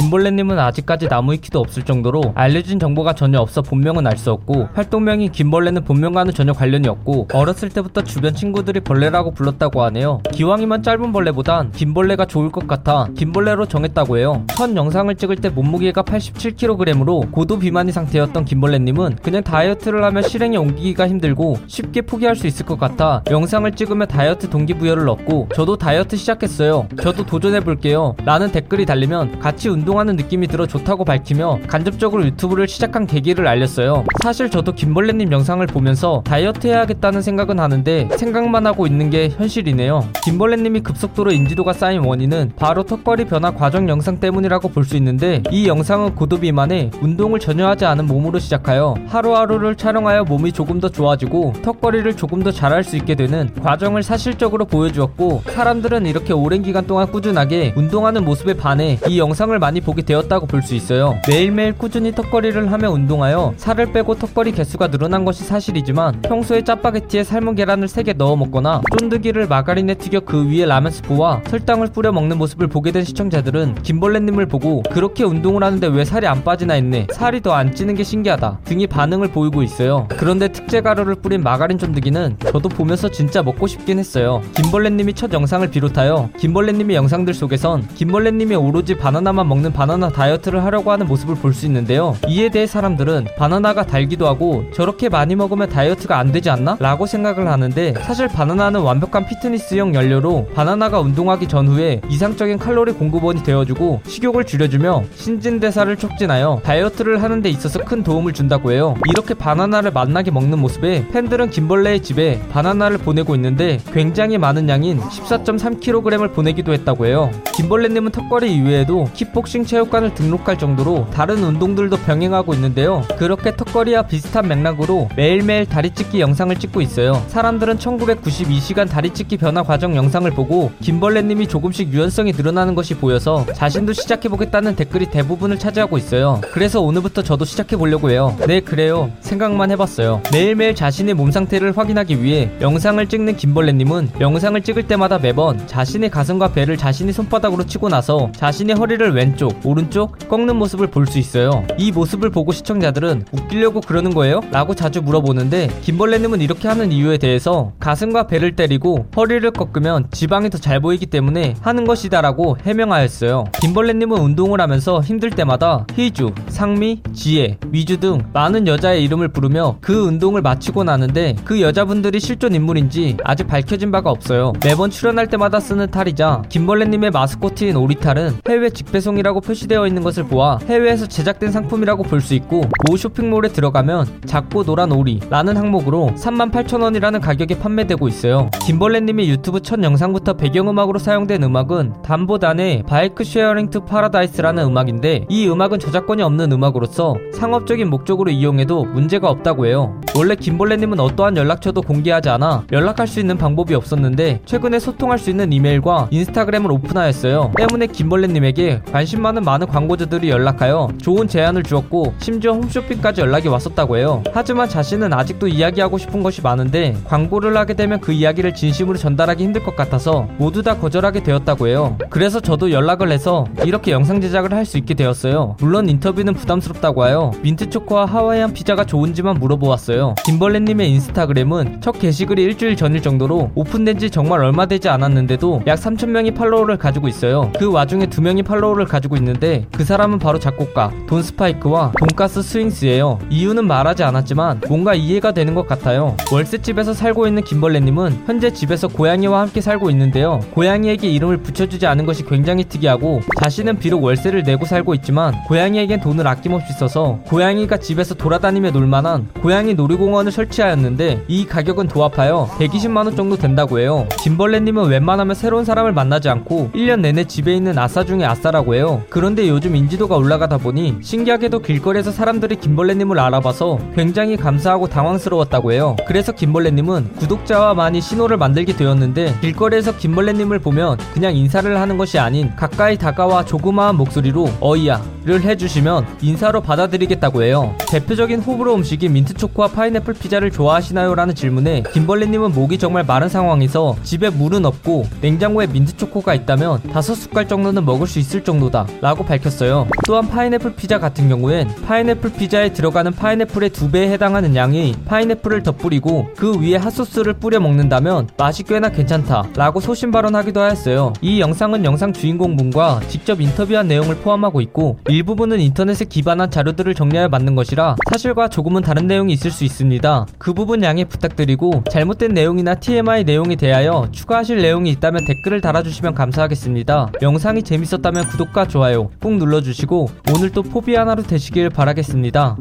김벌레님은 아직까지 나무 위키도 없을 정도로 알려진 정보가 전혀 없어 본명은 알 수 없고 활동명인 김벌레는 본명과는 전혀 관련이 없고 어렸을 때부터 주변 친구들이 벌레라고 불렀다고 하네요. 기왕이면 짧은 벌레보단 김벌레가 좋을 것 같아 김벌레로 정했다고 해요. 첫 영상을 찍을 때 몸무게가 87kg으로 고도 비만이 상태였던 김벌레님은 그냥 다이어트를 하면 실행에 옮기기가 힘들고 쉽게 포기할 수 있을 것 같아 영상을 찍으며 다이어트 동기부여를 얻고 저도 다이어트 시작했어요. 저도 도전해볼게요. 라는 댓글이 달리면 같이 운동 하는 느낌이 들어 좋다고 밝히며 간접적으로 유튜브를 시작한 계기를 알렸어요. 사실 저도 김벌레님 영상을 보면서 다이어트 해야겠다는 생각은 하는데 생각만 하고 있는 게 현실이네요. 김벌레님이 급속도로 인지도가 쌓인 원인은 바로 턱걸이 변화 과정 영상 때문이라고 볼 수 있는데 이 영상은 고도 비만에 운동을 전혀 하지 않은 몸으로 시작하여 하루하루를 촬영하여 몸이 조금 더 좋아지고 턱걸이를 조금 더 잘할 수 있게 되는 과정을 사실적으로 보여주었고 사람들은 이렇게 오랜 기간 동안 꾸준하게 운동하는 모습에 반해 이 영상을 많이 보게 되었다고 볼 수 있어요. 매일매일 꾸준히 턱걸이를 하며 운동하여 살을 빼고 턱걸이 개수가 늘어난 것이 사실이지만 평소에 짜파게티에 삶은 계란을 3개 넣어 먹거나 쫀득이를 마가린에 튀겨 그 위에 라면 스프와 설탕을 뿌려 먹는 모습을 보게 된 시청자들은 김벌레님을 보고 그렇게 운동을 하는데 왜 살이 안 빠지나 했네 살이 더 안 찌는 게 신기하다 등이 반응을 보이고 있어요. 그런데 특제 가루를 뿌린 마가린 쫀득이는 저도 보면서 진짜 먹고 싶긴 했어요. 김벌레님이 첫 영상을 비롯하여 김벌레님의 영상들 속에선 김벌레님이 오로지 바나나만 먹는 바나나 다이어트를 하려고 하는 모습을 볼 수 있는데요. 이에 대해 사람들은 바나나가 달기도 하고 저렇게 많이 먹으면 다이어트가 안 되지 않나? 라고 생각을 하는데 사실 바나나는 완벽한 피트니스용 연료로 바나나가 운동하기 전후에 이상적인 칼로리 공급원이 되어주고 식욕을 줄여주며 신진대사를 촉진하여 다이어트를 하는 데 있어서 큰 도움을 준다고 해요. 이렇게 바나나를 맛나게 먹는 모습에 팬들은 김벌레의 집에 바나나를 보내고 있는데 굉장히 많은 양인 14.3kg을 보내기도 했다고 해요. 김벌레님은 턱걸이 이외에도 킥복싱 체육관을 등록할 정도로 다른 운동들도 병행하고 있는데요. 그렇게 턱걸이와 비슷한 맥락으로 매일매일 다리 찢기 영상을 찍고 있어요. 사람들은 1992시간 다리 찢기 변화 과정 영상을 보고 김벌레님이 조금씩 유연성이 늘어나는 것이 보여서 자신도 시작해보겠다는 댓글이 대부분을 차지하고 있어요. 그래서 오늘부터 저도 시작해보려고 해요. 네, 그래요. 생각만 해봤어요. 매일매일 자신의 몸 상태를 확인하기 위해 영상을 찍는 김벌레님은 영상을 찍을 때마다 매번 자신의 가슴과 배를 자신이 손바닥으로 치고 나서 자신의 허리를 왼쪽, 오른쪽 꺾는 모습을 볼 수 있어요. 이 모습을 보고 시청자들은 웃기려고 그러는 거예요? 라고 자주 물어보는데 김벌레님은 이렇게 하는 이유에 대해서 가슴과 배를 때리고 허리를 꺾으면 지방이 더 잘 보이기 때문에 하는 것이다라고 해명하였어요. 김벌레님은 운동을 하면서 힘들 때마다 희주, 상미, 지혜, 위주 등 많은 여자의 이름을 부르며 그 운동을 마치고 나는데 그 여자분들이 실존 인물인지 아직 밝혀진 바가 없어요. 매번 출연할 때마다 쓰는 탈이자 김벌레님의 마스코트인 오리탈은 해외 직배송이라고 표시되어 있는 것을 보아 해외에서 제작된 상품이라고 볼 수 있고 모 쇼핑몰에 들어가면 작고 노란 오리라는 항목으로 38,000원이라는 가격에 판매되고 있어요. 김벌레님의 유튜브 첫 영상부터 배경음악으로 사용된 음악은 Dan Bodan의 Bike Sharing to Paradise라는 음악인데 이 음악은 저작권이 없는 음악으로서 상업적인 목적으로 이용해도 문제가 없다고 해요. 원래 김벌레님은 어떠한 연락처도 공개하지 않아 연락할 수 있는 방법이 없었는데 최근에 소통할 수 있는 이메일과 인스타그램을 오픈하였어요. 때문에 김벌레님에게 관심 많은 많은 광고주들이 연락하여 좋은 제안을 주었고 심지어 홈쇼핑까지 연락이 왔었다고 해요. 하지만 자신은 아직도 이야기하고 싶은 것이 많은데 광고를 하게 되면 그 이야기를 진심으로 전달하기 힘들 것 같아서 모두 다 거절하게 되었다고 해요. 그래서 저도 연락을 해서 이렇게 영상 제작을 할 수 있게 되었어요. 물론 인터뷰는 부담스럽다고 하여 민트초코와 하와이안 피자가 좋은지만 물어보았어요. 김벌레님의 인스타그램은 첫 게시글이 일주일 전일 정도로 오픈된 지 정말 얼마 되지 않았는데도 약 3천명이 팔로워를 가지고 있어요. 그 와중에 두 명이 팔로워를 가지고 있는데 그 사람은 바로 작곡가 돈 스파이크와 돈가스 스윙스예요. 이유는 말하지 않았지만 뭔가 이해가 되는 것 같아요. 월세집에서 살고 있는 김벌레님은 현재 집에서 고양이와 함께 살고 있는데요. 고양이에게 이름을 붙여주지 않은 것이 굉장히 특이하고 자신은 비록 월세를 내고 살고 있지만 고양이에겐 돈을 아낌없이 써서 고양이가 집에서 돌아다니며 놀만한 고양이 놀이 공원을 설치하였는데 이 가격은 도합하여 120만원 정도 된다고 해요. 김벌레님은 웬만하면 새로운 사람을 만나지 않고 1년 내내 집에 있는 아싸 중에 아싸라고 해요. 그런데 요즘 인지도가 올라가다 보니 신기하게도 길거리에서 사람들이 김벌레님을 알아봐서 굉장히 감사하고 당황스러웠다고 해요. 그래서 김벌레님은 구독자와 많이 신호를 만들게 되었는데 길거리에서 김벌레님을 보면 그냥 인사를 하는 것이 아닌 가까이 다가와 조그마한 목소리로 어이야를 해주시면 인사로 받아들이겠다고 해요. 대표적인 호불호 음식인 민트초코와 파인애플 피자를 좋아하시나요? 라는 질문에 김벌레님은 목이 정말 마른 상황에서 집에 물은 없고 냉장고에 민트초코가 있다면 다섯 숟갈 정도는 먹을 수 있을 정도다 라고 밝혔어요. 또한 파인애플 피자 같은 경우엔 파인애플 피자에 들어가는 파인애플의 두 배에 해당하는 양이 파인애플을 덧뿌리고 그 위에 핫소스를 뿌려 먹는다면 맛이 꽤나 괜찮다 라고 소신 발언하기도 하였어요. 이 영상은 영상 주인공 분과 직접 인터뷰한 내용을 포함하고 있고 일부분은 인터넷에 기반한 자료들을 정리하여 만든 것이라 사실과 조금은 다른 내용이 있을 수 있습니다. 그 부분 양해 부탁드리고 잘못된 내용이나 TMI 내용에 대하여 추가하실 내용이 있다면 댓글을 달아주시면 감사하겠습니다. 영상이 재밌었다면 구독과 좋아요 꾹 눌러주시고 오늘도 포비안 하루 되시길 바라겠습니다.